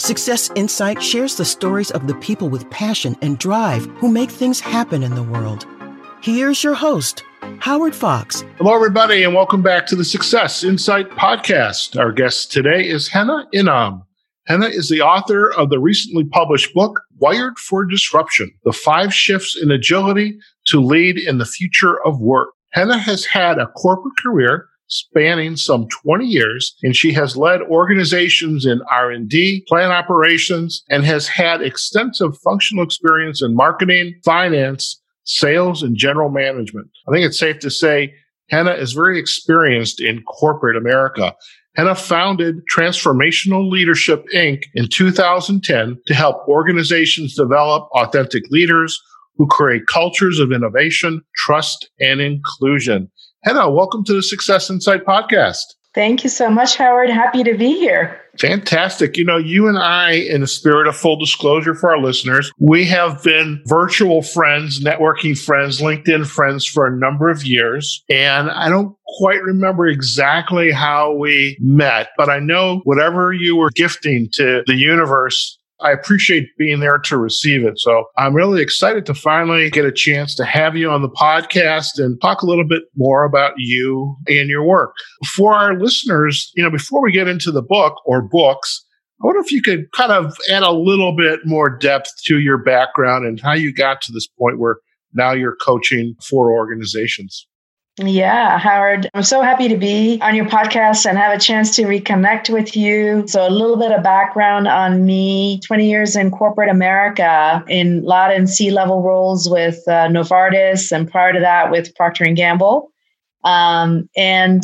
Success Insight shares the stories of the people with passion and drive who make things happen in the world. Here's your host, Howard Fox. Hello, everybody, and welcome back to the Success Insight podcast. Our guest today is Henna Inam. Henna is the author of the recently published book, Wired for Disruption The Five Shifts in Agility to Lead in the Future of Work. Henna has had a corporate career spanning some 20 years and she has led organizations in R&D, plant operations and has had extensive functional experience in marketing, finance, sales and general management. I think it's safe to say Henna is very experienced in corporate America. Henna founded Transformational Leadership Inc. in 2010 to help organizations develop authentic leaders who create cultures of innovation, trust, and inclusion. Henna, welcome to the Success Insight podcast. Thank you so much, Howard. Happy to be here. Fantastic. You know, you and I, in the spirit of full disclosure for our listeners, we have been virtual friends, networking friends, LinkedIn friends for a number of years. And I don't quite remember exactly how we met, but I know whatever you were gifting to the universe I appreciate being there to receive it. So I'm really excited to finally get a chance to have you on the podcast and talk a little bit more about you and your work. For our listeners, you know, before we get into the book or books, I wonder if you could kind of add a little bit more depth to your background and how you got to this point where now you're coaching for organizations. Yeah, Howard, I'm so happy to be on your podcast and have a chance to reconnect with you. So, a little bit of background on me 20 years in corporate America in lot in C level roles with uh, Novartis, and prior to that with Procter and Gamble. Um, and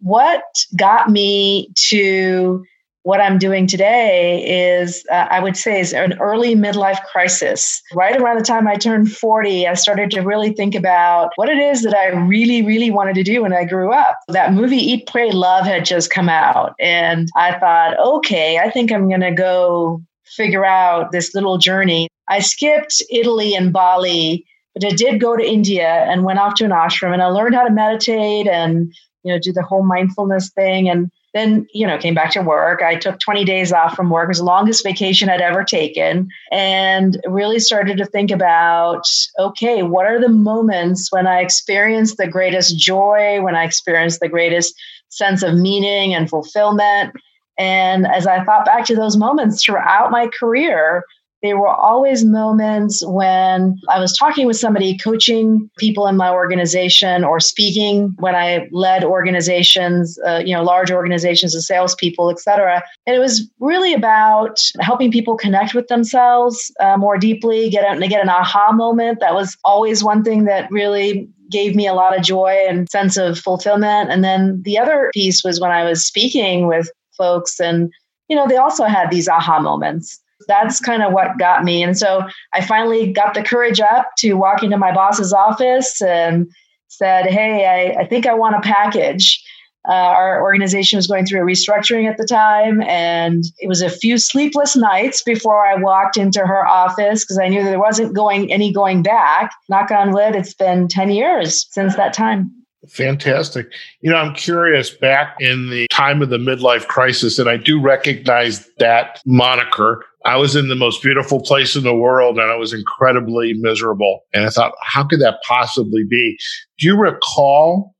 what got me to what I'm doing today is, uh, I would say, is an early midlife crisis. Right around the time I turned 40, I started to really think about what it is that I really, really wanted to do when I grew up. That movie Eat, Pray, Love had just come out. And I thought, okay, I think I'm going to go figure out this little journey. I skipped Italy and Bali, but I did go to India and went off to an ashram and I learned how to meditate and you know do the whole mindfulness thing and then you know came back to work. I took 20 days off from work. It was the longest vacation i'd ever taken. And really started to think about okay what are the moments when i experience the greatest joy when i experience the greatest sense of meaning and fulfillment? And as i thought back to those moments throughout my career there were always moments when I was talking with somebody, coaching people in my organization, or speaking when I led organizations, uh, you know, large organizations of salespeople, et cetera. And it was really about helping people connect with themselves uh, more deeply, get out and get an aha moment. That was always one thing that really gave me a lot of joy and sense of fulfillment. And then the other piece was when I was speaking with folks and you know they also had these aha moments that's kind of what got me. And so I finally got the courage up to walk into my boss's office and said, Hey, I, I think I want a package. Uh, our organization was going through a restructuring at the time, and it was a few sleepless nights before I walked into her office because I knew there wasn't going any going back. Knock on wood, it's been 10 years since that time. Fantastic. You know, I'm curious back in the time of the midlife crisis, and I do recognize that moniker. I was in the most beautiful place in the world and I was incredibly miserable. And I thought, how could that possibly be? Do you recall,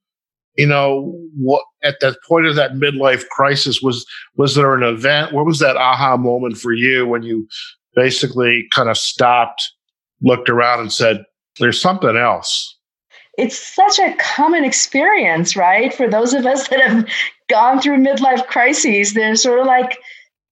you know, what at that point of that midlife crisis was was there an event? What was that aha moment for you when you basically kind of stopped, looked around and said, there's something else? It's such a common experience, right? For those of us that have gone through midlife crises, they're sort of like,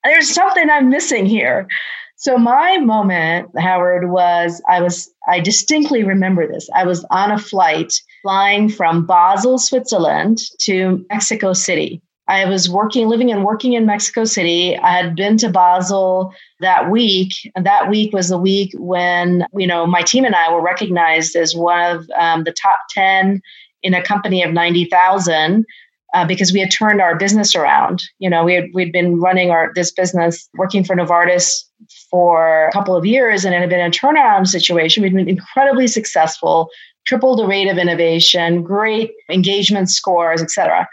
there's something I'm missing here. So my moment, Howard, was I was I distinctly remember this. I was on a flight flying from Basel, Switzerland to Mexico City. I was working, living and working in Mexico City. I had been to Basel that week, and that week was the week when you know my team and I were recognized as one of um, the top ten in a company of ninety thousand. Uh, because we had turned our business around, you know, we had we'd been running our this business, working for Novartis for a couple of years, and it had been a turnaround situation. We'd been incredibly successful, tripled the rate of innovation, great engagement scores, et cetera.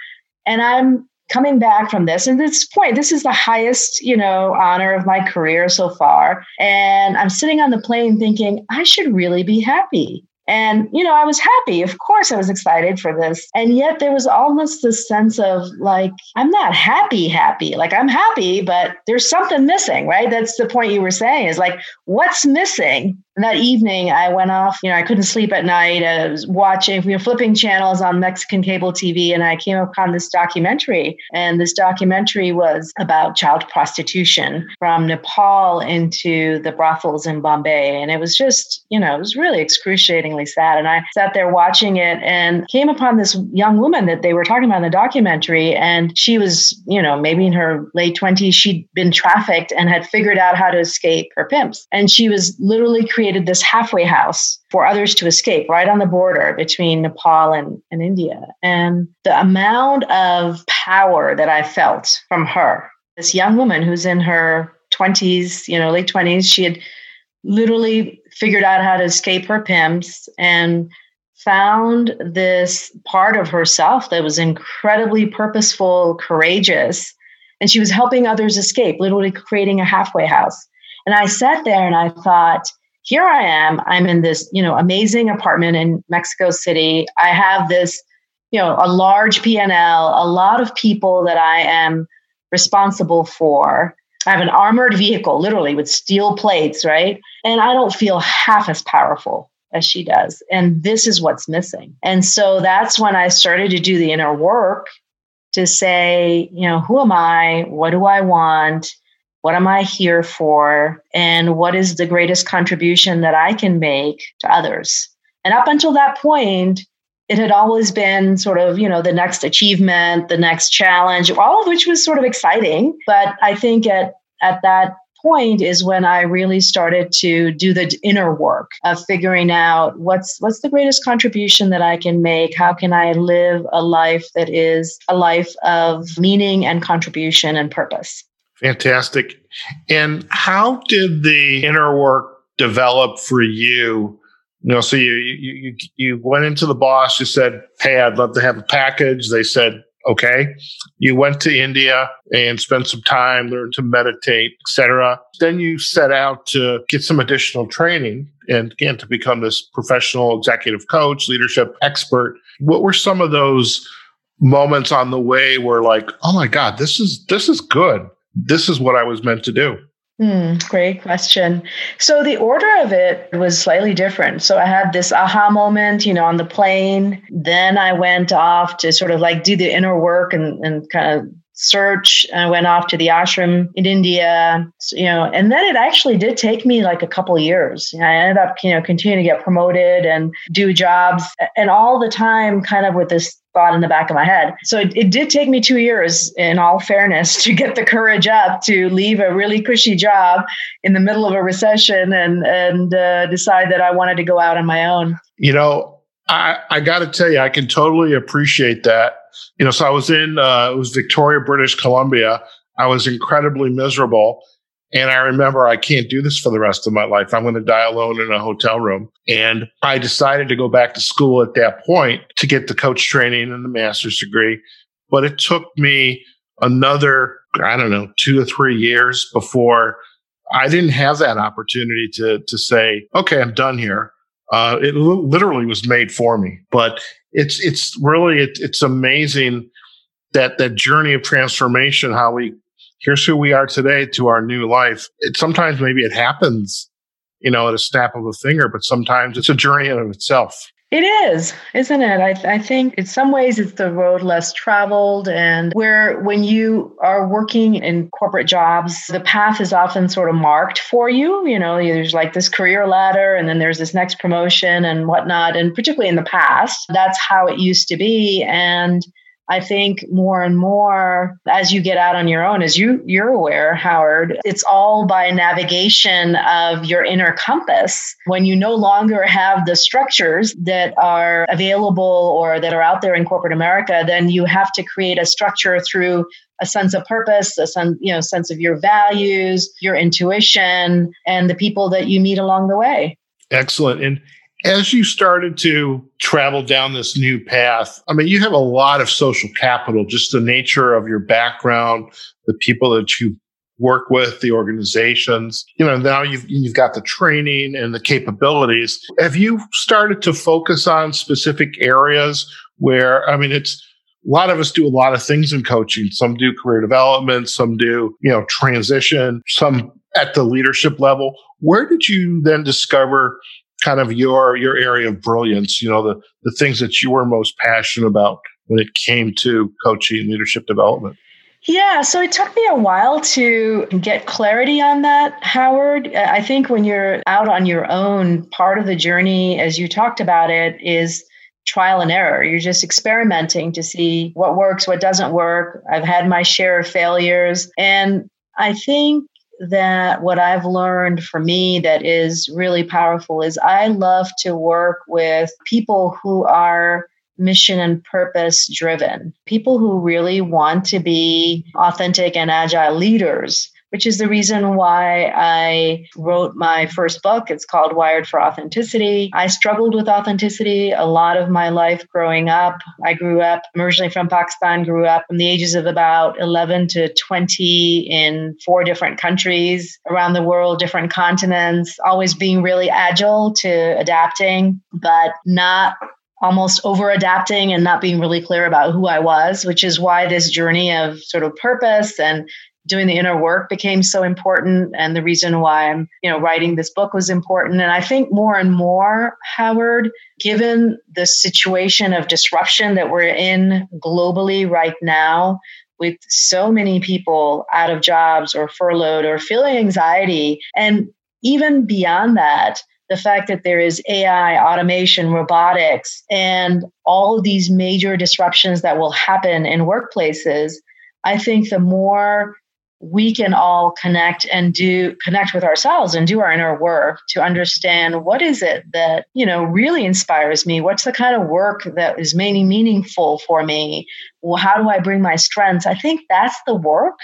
And I'm coming back from this and this point this is the highest you know honor of my career so far and i'm sitting on the plane thinking i should really be happy and, you know, I was happy. Of course, I was excited for this. And yet there was almost this sense of like, I'm not happy, happy. Like, I'm happy, but there's something missing, right? That's the point you were saying is like, what's missing? And that evening, I went off. You know, I couldn't sleep at night. I was watching, we were flipping channels on Mexican cable TV, and I came upon this documentary. And this documentary was about child prostitution from Nepal into the brothels in Bombay. And it was just, you know, it was really excruciatingly sad. And I sat there watching it and came upon this young woman that they were talking about in the documentary. And she was, you know, maybe in her late 20s. She'd been trafficked and had figured out how to escape her pimps. And she was literally creating created this halfway house for others to escape right on the border between Nepal and, and India. And the amount of power that I felt from her, this young woman who's in her 20s, you know, late 20s, she had literally figured out how to escape her pimps and found this part of herself that was incredibly purposeful, courageous, and she was helping others escape, literally creating a halfway house. And I sat there and I thought, here I am. I'm in this, you know, amazing apartment in Mexico City. I have this, you know, a large P&L, a lot of people that I am responsible for. I have an armored vehicle, literally with steel plates, right? And I don't feel half as powerful as she does. And this is what's missing. And so that's when I started to do the inner work to say, you know, who am I? What do I want? What am I here for? And what is the greatest contribution that I can make to others? And up until that point, it had always been sort of, you know, the next achievement, the next challenge, all of which was sort of exciting. But I think at, at that point is when I really started to do the inner work of figuring out what's what's the greatest contribution that I can make? How can I live a life that is a life of meaning and contribution and purpose? Fantastic. And how did the inner work develop for you? You know, so you you you went into the boss. You said, "Hey, I'd love to have a package." They said, "Okay." You went to India and spent some time, learned to meditate, etc. Then you set out to get some additional training and again to become this professional executive coach, leadership expert. What were some of those moments on the way where, like, oh my God, this is this is good this is what I was meant to do? Hmm, great question. So the order of it was slightly different. So I had this aha moment, you know, on the plane. Then I went off to sort of like do the inner work and, and kind of search. I went off to the ashram in India, you know, and then it actually did take me like a couple years. I ended up, you know, continuing to get promoted and do jobs and all the time kind of with this thought in the back of my head. So it, it did take me two years, in all fairness, to get the courage up to leave a really cushy job in the middle of a recession and and uh, decide that I wanted to go out on my own. You know, I I got to tell you, I can totally appreciate that. You know, so I was in uh, it was Victoria, British Columbia. I was incredibly miserable. And I remember I can't do this for the rest of my life. I'm going to die alone in a hotel room. And I decided to go back to school at that point to get the coach training and the master's degree. But it took me another, I don't know, two or three years before I didn't have that opportunity to, to say, okay, I'm done here. Uh, it literally was made for me, but it's, it's really, it, it's amazing that that journey of transformation, how we here's who we are today to our new life. It sometimes maybe it happens, you know, at a snap of a finger, but sometimes it's a journey in of itself. It is, isn't it? I, I think in some ways it's the road less traveled, and where when you are working in corporate jobs, the path is often sort of marked for you. You know, there's like this career ladder, and then there's this next promotion and whatnot. And particularly in the past, that's how it used to be. And I think more and more as you get out on your own, as you you're aware, Howard, it's all by navigation of your inner compass. When you no longer have the structures that are available or that are out there in corporate America, then you have to create a structure through a sense of purpose, a sense, you know, sense of your values, your intuition, and the people that you meet along the way. Excellent. And As you started to travel down this new path, I mean, you have a lot of social capital, just the nature of your background, the people that you work with, the organizations. You know, now you've you've got the training and the capabilities. Have you started to focus on specific areas where I mean it's a lot of us do a lot of things in coaching. Some do career development, some do, you know, transition, some at the leadership level. Where did you then discover kind of your your area of brilliance, you know, the the things that you were most passionate about when it came to coaching and leadership development? Yeah, so it took me a while to get clarity on that, Howard. Uh, I think when you're out on your own, part of the journey, as you talked about it, is trial and error. You're just experimenting to see what works, what doesn't work. I've had my share of failures. And I think that what I've learned for me that is really powerful is I love to work with people who are mission and purpose driven, people who really want to be authentic and agile leaders which is the reason why I wrote my first book. It's called Wired for Authenticity. I struggled with authenticity a lot of my life growing up. I grew up originally from Pakistan, grew up from the ages of about 11 to 20 in four different countries around the world, different continents, always being really agile to adapting, but not almost over adapting and not being really clear about who I was, which is why this journey of sort of purpose and doing the inner work became so important and the reason why i'm you know writing this book was important. And i think more and more howard given the situation of disruption that we're in globally right now with so many people out of jobs or furloughed or feeling anxiety and even beyond that the fact that there is AI, automation, robotics, and all of these major disruptions that will happen in workplaces, I think the more we can all connect and do connect with ourselves and do our inner work to understand what is it that you know really inspires me? What's the kind of work that is meaning meaningful for me? Well, how do i bring my strengths? I think that's the work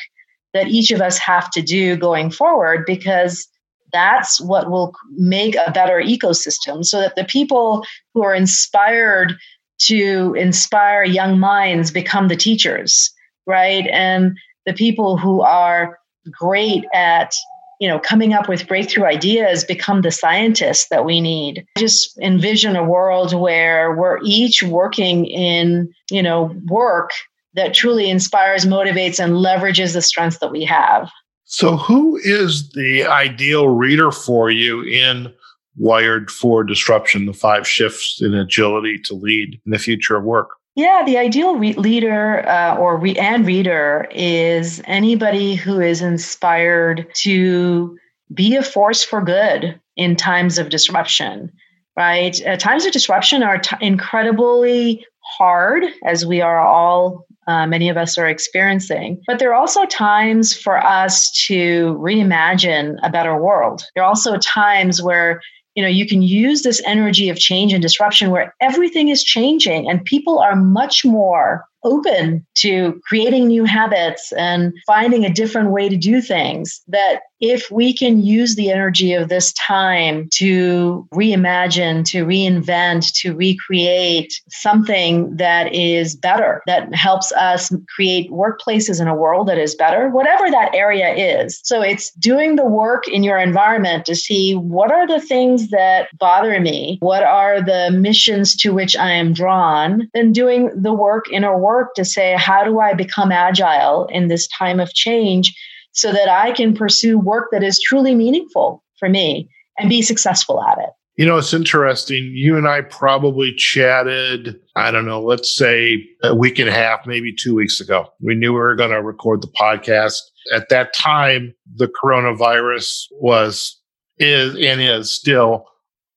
that each of us have to do going forward because that's what will make a better ecosystem so that the people who are inspired to inspire young minds become the teachers right? And the people who are great at you know coming up with breakthrough ideas become the scientists that we need. Just envision a world where we're each working in you know work that truly inspires motivates and leverages the strengths that we have. So who is the ideal reader for you in wired for disruption the five shifts in agility to lead in the future of work yeah, the ideal re- leader uh, or re- and reader is anybody who is inspired to be a force for good in times of disruption. Right, uh, times of disruption are t- incredibly hard, as we are all uh, many of us are experiencing. But there are also times for us to reimagine a better world. There are also times where you know you can use this energy of change and disruption where everything is changing and people are much more open to creating new habits and finding a different way to do things that if we can use the energy of this time to reimagine, to reinvent, to recreate something that is better, that helps us create workplaces in a world that is better, whatever that area is. So it's doing the work in your environment to see what are the things that bother me, what are the missions to which I am drawn, then doing the work in a work to say, how do I become agile in this time of change so that I can pursue work that is truly meaningful for me and be successful at it? You know, it's interesting. You and I probably chatted, I don't know, let's say a week and a half, maybe two weeks ago. We knew we were going to record the podcast. At that time, the coronavirus was, is, and is still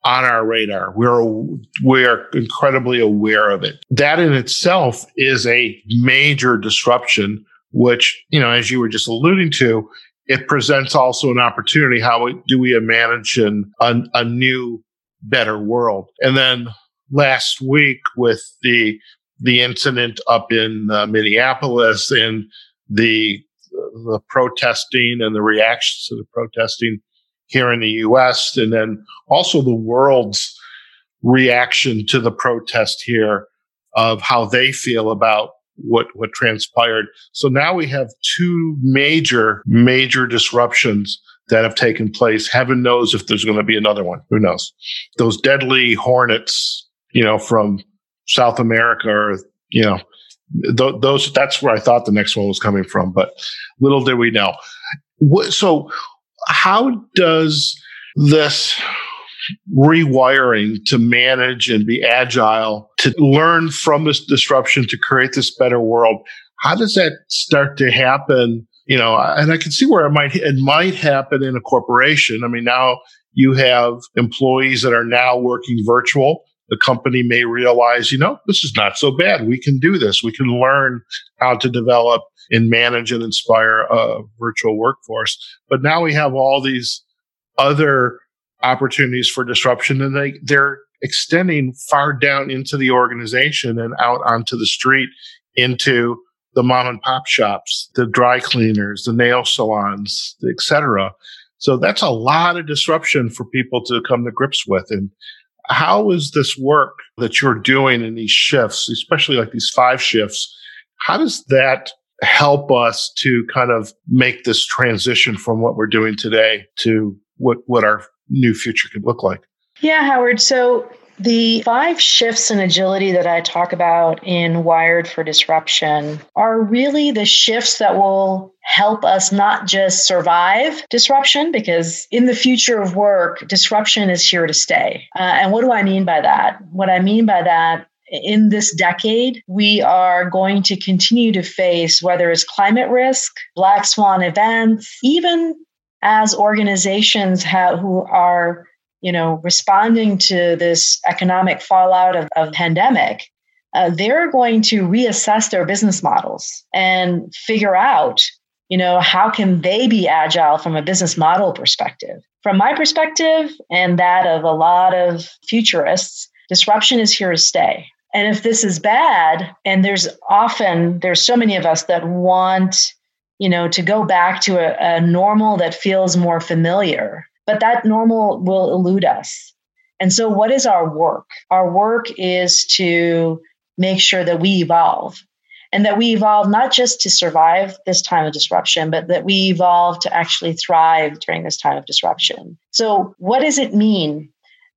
on our radar. We're we're incredibly aware of it. That in itself is a major disruption, which you know, as you were just alluding to, it presents also an opportunity. How do we imagine a, a new, better world? And then last week with the the incident up in uh, Minneapolis and the the protesting and the reactions to the protesting here in the US and then also the world's reaction to the protest here of how they feel about what what transpired. So now we have two major major disruptions that have taken place. Heaven knows if there's going to be another one. Who knows? Those deadly hornets, you know, from South America or you know th- those that's where I thought the next one was coming from, but little did we know. So how does this rewiring to manage and be agile, to learn from this disruption to create this better world. How does that start to happen? You know, and I can see where it might it might happen in a corporation. I mean, now you have employees that are now working virtual. The company may realize, you know, this is not so bad. We can do this. We can learn how to develop and manage and inspire a virtual workforce. But now we have all these other opportunities for disruption and they, they're extending far down into the organization and out onto the street into the mom and pop shops, the dry cleaners, the nail salons, etc. So that's a lot of disruption for people to come to grips with. And how is this work that you're doing in these shifts, especially like these five shifts? How does that help us to kind of make this transition from what we're doing today to what, what our new future could look like. Yeah, Howard. So the five shifts in agility that I talk about in Wired for Disruption are really the shifts that will help us not just survive disruption, because in the future of work, disruption is here to stay. Uh, and what do I mean by that? What I mean by that in this decade, we are going to continue to face whether it's climate risk, black swan events, even as organizations have, who are you know responding to this economic fallout of, of pandemic uh, they're going to reassess their business models and figure out you know how can they be agile from a business model perspective from my perspective and that of a lot of futurists disruption is here to stay and if this is bad and there's often there's so many of us that want you know, to go back to a, a normal that feels more familiar. But that normal will elude us. And so, what is our work? Our work is to make sure that we evolve and that we evolve not just to survive this time of disruption, but that we evolve to actually thrive during this time of disruption. So, what does it mean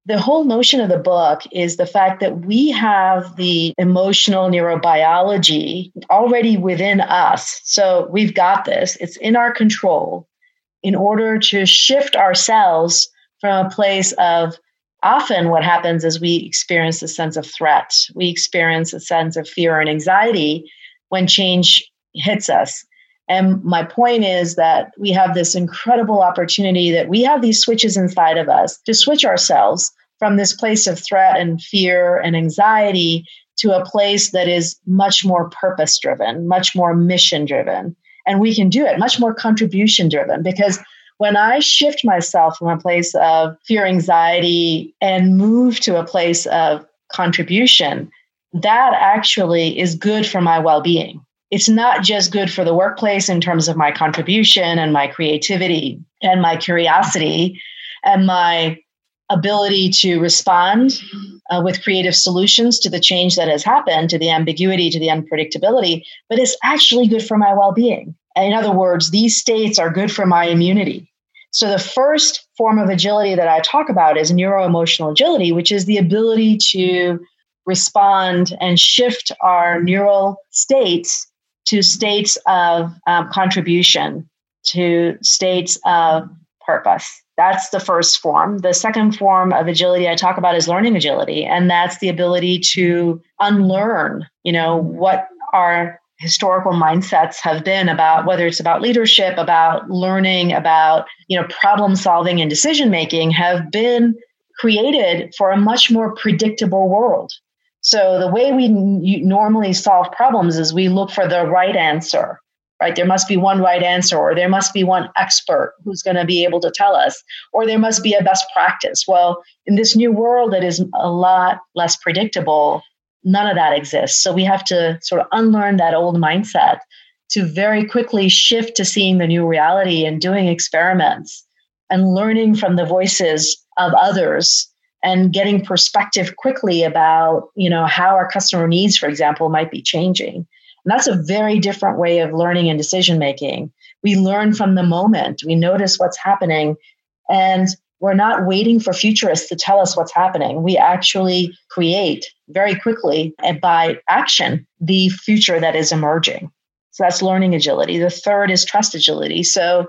the whole notion of the book is the fact that we have the emotional neurobiology already within us. So we've got this, it's in our control in order to shift ourselves from a place of often what happens is we experience a sense of threat, we experience a sense of fear and anxiety when change hits us. And my point is that we have this incredible opportunity that we have these switches inside of us to switch ourselves from this place of threat and fear and anxiety to a place that is much more purpose driven, much more mission driven. And we can do it much more contribution driven because when I shift myself from a place of fear, anxiety, and move to a place of contribution, that actually is good for my well being it's not just good for the workplace in terms of my contribution and my creativity and my curiosity and my ability to respond uh, with creative solutions to the change that has happened, to the ambiguity, to the unpredictability, but it's actually good for my well being. In other words, these states are good for my immunity. So, the first form of agility that I talk about is neuro emotional agility, which is the ability to respond and shift our neural states to states of um, contribution, to states of purpose. That's the first form. The second form of agility I talk about is learning agility, and that's the ability to unlearn, you know, what our historical mindsets have been about whether it's about leadership, about learning, about, you know, problem solving and decision making have been created for a much more predictable world. So the way we normally solve problems is we look for the right answer, right? There must be one right answer, or there must be one expert who's going to be able to tell us, or there must be a best practice. Well, in this new world that is a lot less predictable, none of that exists. So we have to sort of unlearn that old mindset to very quickly shift to seeing the new reality and doing experiments and learning from the voices of others and getting perspective quickly about you know how our customer needs for example might be changing. And that's a very different way of learning and decision making. We learn from the moment. We notice what's happening. And we're not waiting for futurists to tell us what's happening. We actually create very quickly and by action the future that is emerging. So that's learning agility. The third is trust agility. So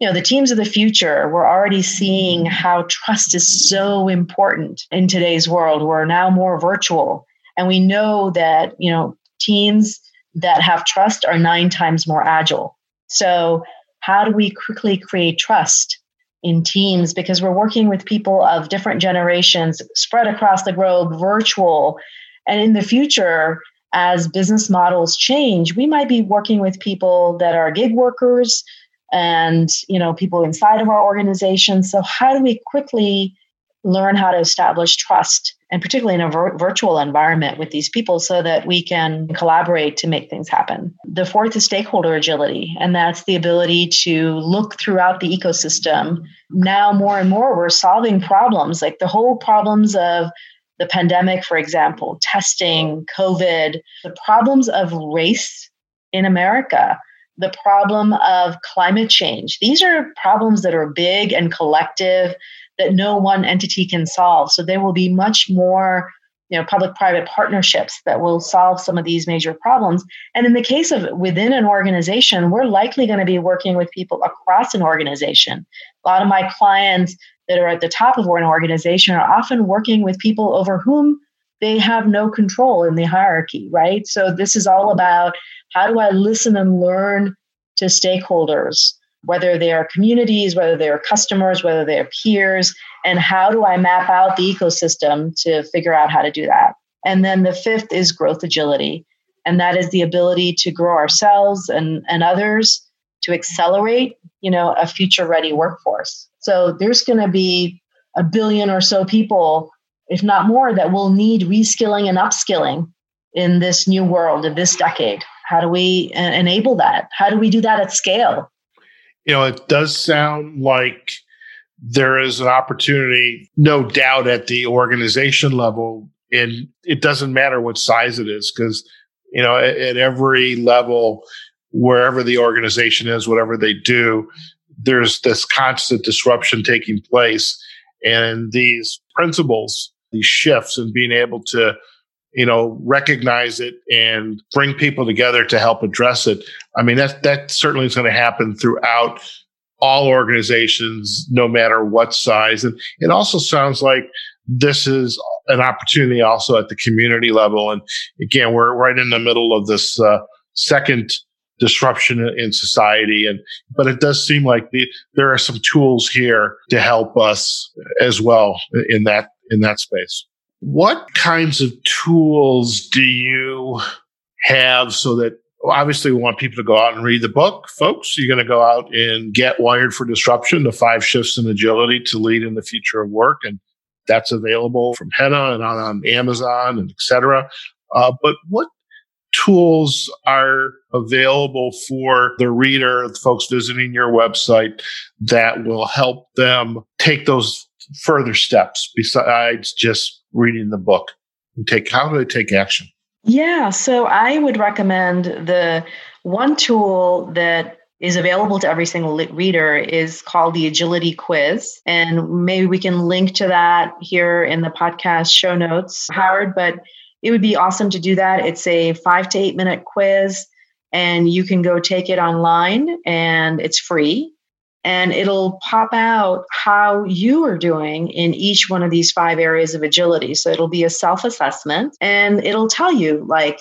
you know the teams of the future we're already seeing how trust is so important in today's world. We're now more virtual. And we know that you know teams that have trust are nine times more agile. So how do we quickly create trust in teams? Because we're working with people of different generations spread across the globe virtual. And in the future as business models change we might be working with people that are gig workers and you know people inside of our organization. So how do we quickly learn how to establish trust and particularly in a vir- virtual environment with these people so that we can collaborate to make things happen? The fourth is stakeholder agility and that's the ability to look throughout the ecosystem. Now more and more we're solving problems like the whole problems of the pandemic for example testing covid the problems of race in america the problem of climate change. These are problems that are big and collective that no one entity can solve. So there will be much more you know public private partnerships that will solve some of these major problems and in the case of within an organization we're likely going to be working with people across an organization a lot of my clients that are at the top of an organization are often working with people over whom they have no control in the hierarchy right so this is all about how do I listen and learn to stakeholders, whether they are communities, whether they are customers, whether they are peers, and how do I map out the ecosystem to figure out how to do that? And then the fifth is growth agility. And that is the ability to grow ourselves and, and others to accelerate, you know, a future ready workforce. So there's going to be a billion or so people, if not more, that will need reskilling and upskilling in this new world of this decade. How do we uh, enable that? How do we do that at scale? You know, it does sound like there is an opportunity, no doubt, at the organization level. And it doesn't matter what size it is, because, you know, at, at every level, wherever the organization is, whatever they do, there's this constant disruption taking place. And these principles, these shifts, and being able to you know, recognize it and bring people together to help address it. I mean, that that certainly is going to happen throughout all organizations, no matter what size. And it also sounds like this is an opportunity also at the community level. And again, we're right in the middle of this uh, second disruption in society and but it does seem like the, there are some tools here to help us as well in that in that space what kinds of tools do you have so that obviously we want people to go out and read the book, folks? You're going to go out and get Wired for Disruption, the five shifts in agility to lead in the future of work. And that's available from Henna and on, on Amazon and etc. Uh, but what tools are available for the reader, the folks visiting your website that will help them take those further steps besides just reading the book? And take how do they take action? Yeah, so I would recommend the one tool that is available to every single reader is called the agility quiz. And maybe we can link to that here in the podcast show notes howard but it would be awesome to do that. It's a 5 to 8 minute quiz and you can go take it online and it's free and it'll pop out how you are doing in each one of these five areas of agility. So it'll be a self assessment and it'll tell you, like,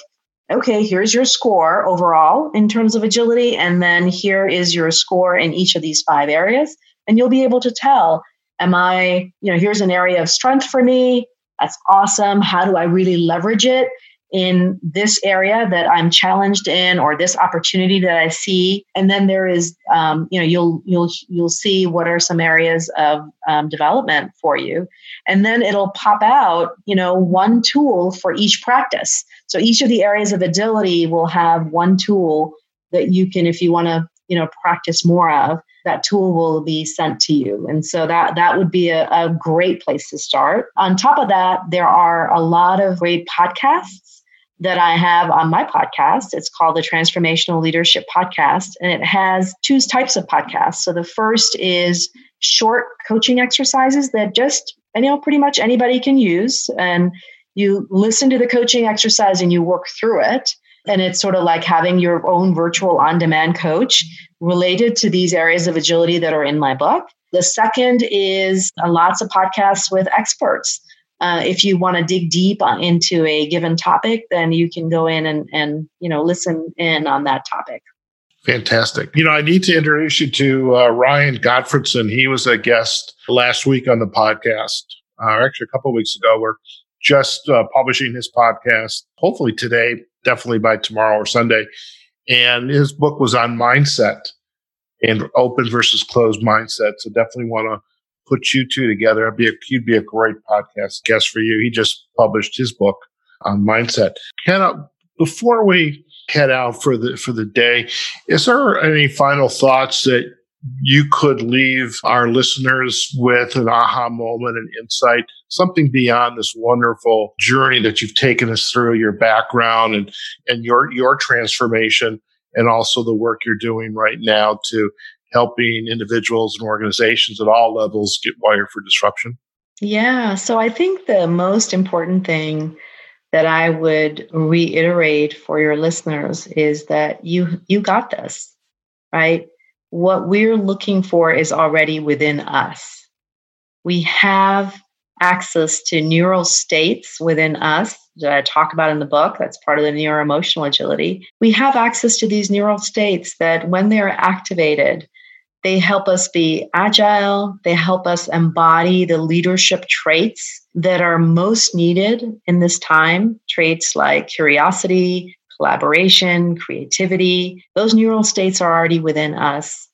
okay, here's your score overall in terms of agility. And then here is your score in each of these five areas. And you'll be able to tell, am I, you know, here's an area of strength for me. That's awesome. How do I really leverage it? In this area that I'm challenged in or this opportunity that I see. And then there is, um, you know, you'll you'll you'll see what are some areas of um, development for you, and then it'll pop out, you know, one tool for each practice. So each of the areas of agility will have one tool that you can, if you want to you know, practice more of, that tool will be sent to you. And so that that would be a, a great place to start. On top of that, there are a lot of great podcasts that I have on my podcast. It's called the Transformational Leadership Podcast, and it has two types of podcasts. So the first is short coaching exercises that just you know pretty much anybody can use, and you listen to the coaching exercise and you work through it. And it's sort of like having your own virtual on demand coach related to these areas of agility that are in my book. The second is lots of podcasts with experts. Uh, if you want to dig deep into a given topic, then you can go in and, and you know listen in on that topic. Fantastic. You know, I need to introduce you to uh, Ryan Gottfredson. He was a guest last week on the podcast, uh, actually a couple of weeks ago. We're just uh, publishing his podcast, hopefully today, definitely by tomorrow or Sunday. And his book was on mindset and open versus closed mindset. So definitely want to put you two together. It'd be a, he'd be a great podcast guest for you. He just published his book on mindset. Henna, before we head out for the for the day, is there any final thoughts that you could leave our listeners with an aha moment, an insight, something beyond this wonderful journey that you've taken us through, your background and, and your, your transformation, and also the work you're doing right now to helping individuals and organizations at all levels get wired for disruption? Yeah. So I think the most important thing that I would reiterate for your listeners is that you you got this, right? what we're looking for is already within us. We have access to neural states within us that I talk about in the book. That's part of the neuroemotional agility. We have access to these neural states that, when they're activated, they help us be agile. They help us embody the leadership traits that are most needed in this time. Traits like curiosity, collaboration, creativity. Those neural states are already within us.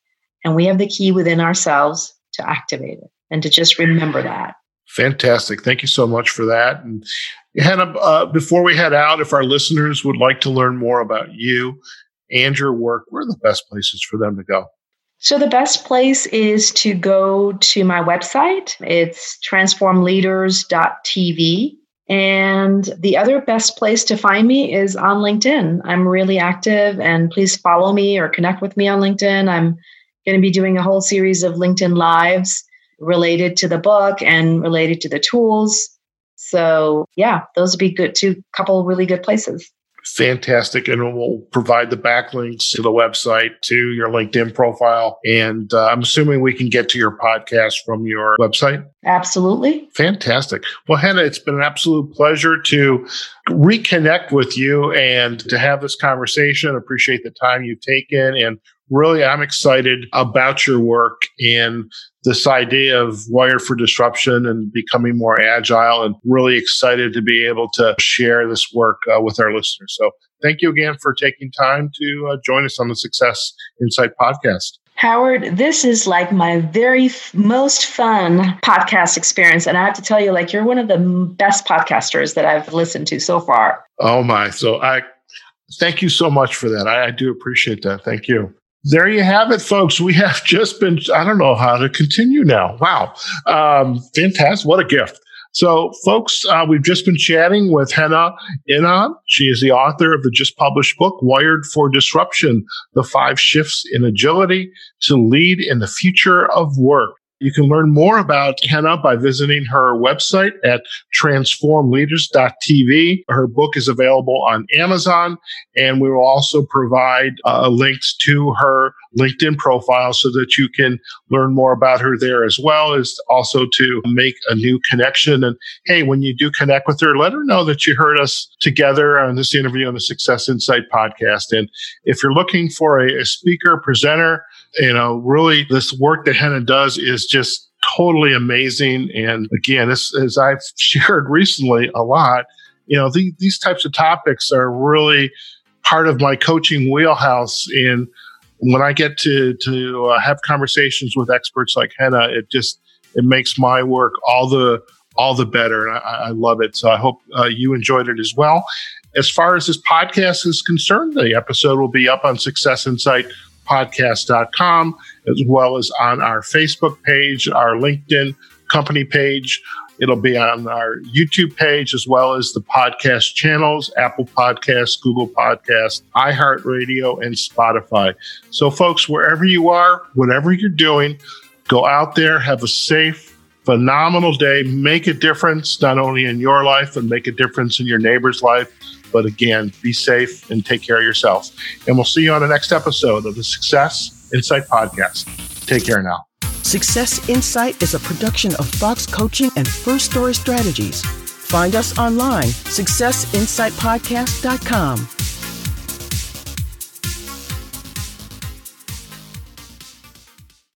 And we have the key within ourselves to activate it and to just remember that. Fantastic. Thank you so much for that. And Henna, uh, before we head out, if our listeners would like to learn more about you and your work, where are the best places for them to go? So, the best place is to go to my website. It's transformleaders.tv. And the other best place to find me is on LinkedIn. I'm really active and please follow me or connect with me on LinkedIn. I'm going to be doing a whole series of LinkedIn lives related to the book and related to the tools. So, yeah, those would be good. Two couple really good places. Fantastic. And we'll provide the backlinks to the website, to your LinkedIn profile. And uh, I'm assuming we can get to your podcast from your website. Absolutely. Fantastic. Well, Henna, it's been an absolute pleasure to reconnect with you and to have this conversation. Appreciate the time you've taken and really I'm excited about your work and this idea of wired for disruption and becoming more agile and really excited to be able to share this work uh, with our listeners. So thank you again for taking time to uh, join us on the Success Insight podcast. Howard, this is like my very f- most fun podcast experience. And I have to tell you, like, you're one of the best podcasters that I've listened to so far. Oh, my. So I thank you so much for that. I, I do appreciate that. Thank you there you have it, folks. We have just been, I don't know how to continue now. Wow. Um, fantastic. What a gift. So, folks, uh, we've just been chatting with Henna Inam. She is the author of the just published book, Wired for Disruption The Five Shifts in Agility to Lead in the Future of Work. You can learn more about Henna by visiting her website at transformleaders.tv. Her book is available on Amazon, and we will also provide uh, links to her LinkedIn profile so that you can learn more about her there as well as also to make a new connection. And hey, when you do connect with her, let her know that you heard us together on this interview on the Success Insight podcast. And if you're looking for a, a speaker, presenter, you know, really this work that Henna does is just totally amazing. And again, this, as I've shared recently a lot, you know, the, these types of topics are really part of my coaching wheelhouse. And when I get to to uh, have conversations with experts like Henna, it just it makes my work all the all the better, and I, I love it. So I hope uh, you enjoyed it as well. As far as this podcast is concerned, the episode will be up on Success Insight successpodcast.com, as well as on our Facebook page, our LinkedIn company page. It'll be on our YouTube page as well as the podcast channels Apple Podcasts, Google Podcasts, iHeartRadio, and Spotify. So, folks, wherever you are, whatever you're doing, go out there, have a safe, phenomenal day, make a difference not only in your life, but make a difference in your neighbor's life. But again, be safe and take care of yourself. And we'll see you on the next episode of the Success Insight Podcast. Take care now. Success Insight is a production of Fox Coaching and First Story Strategies. Find us online, successinsightpodcast.com.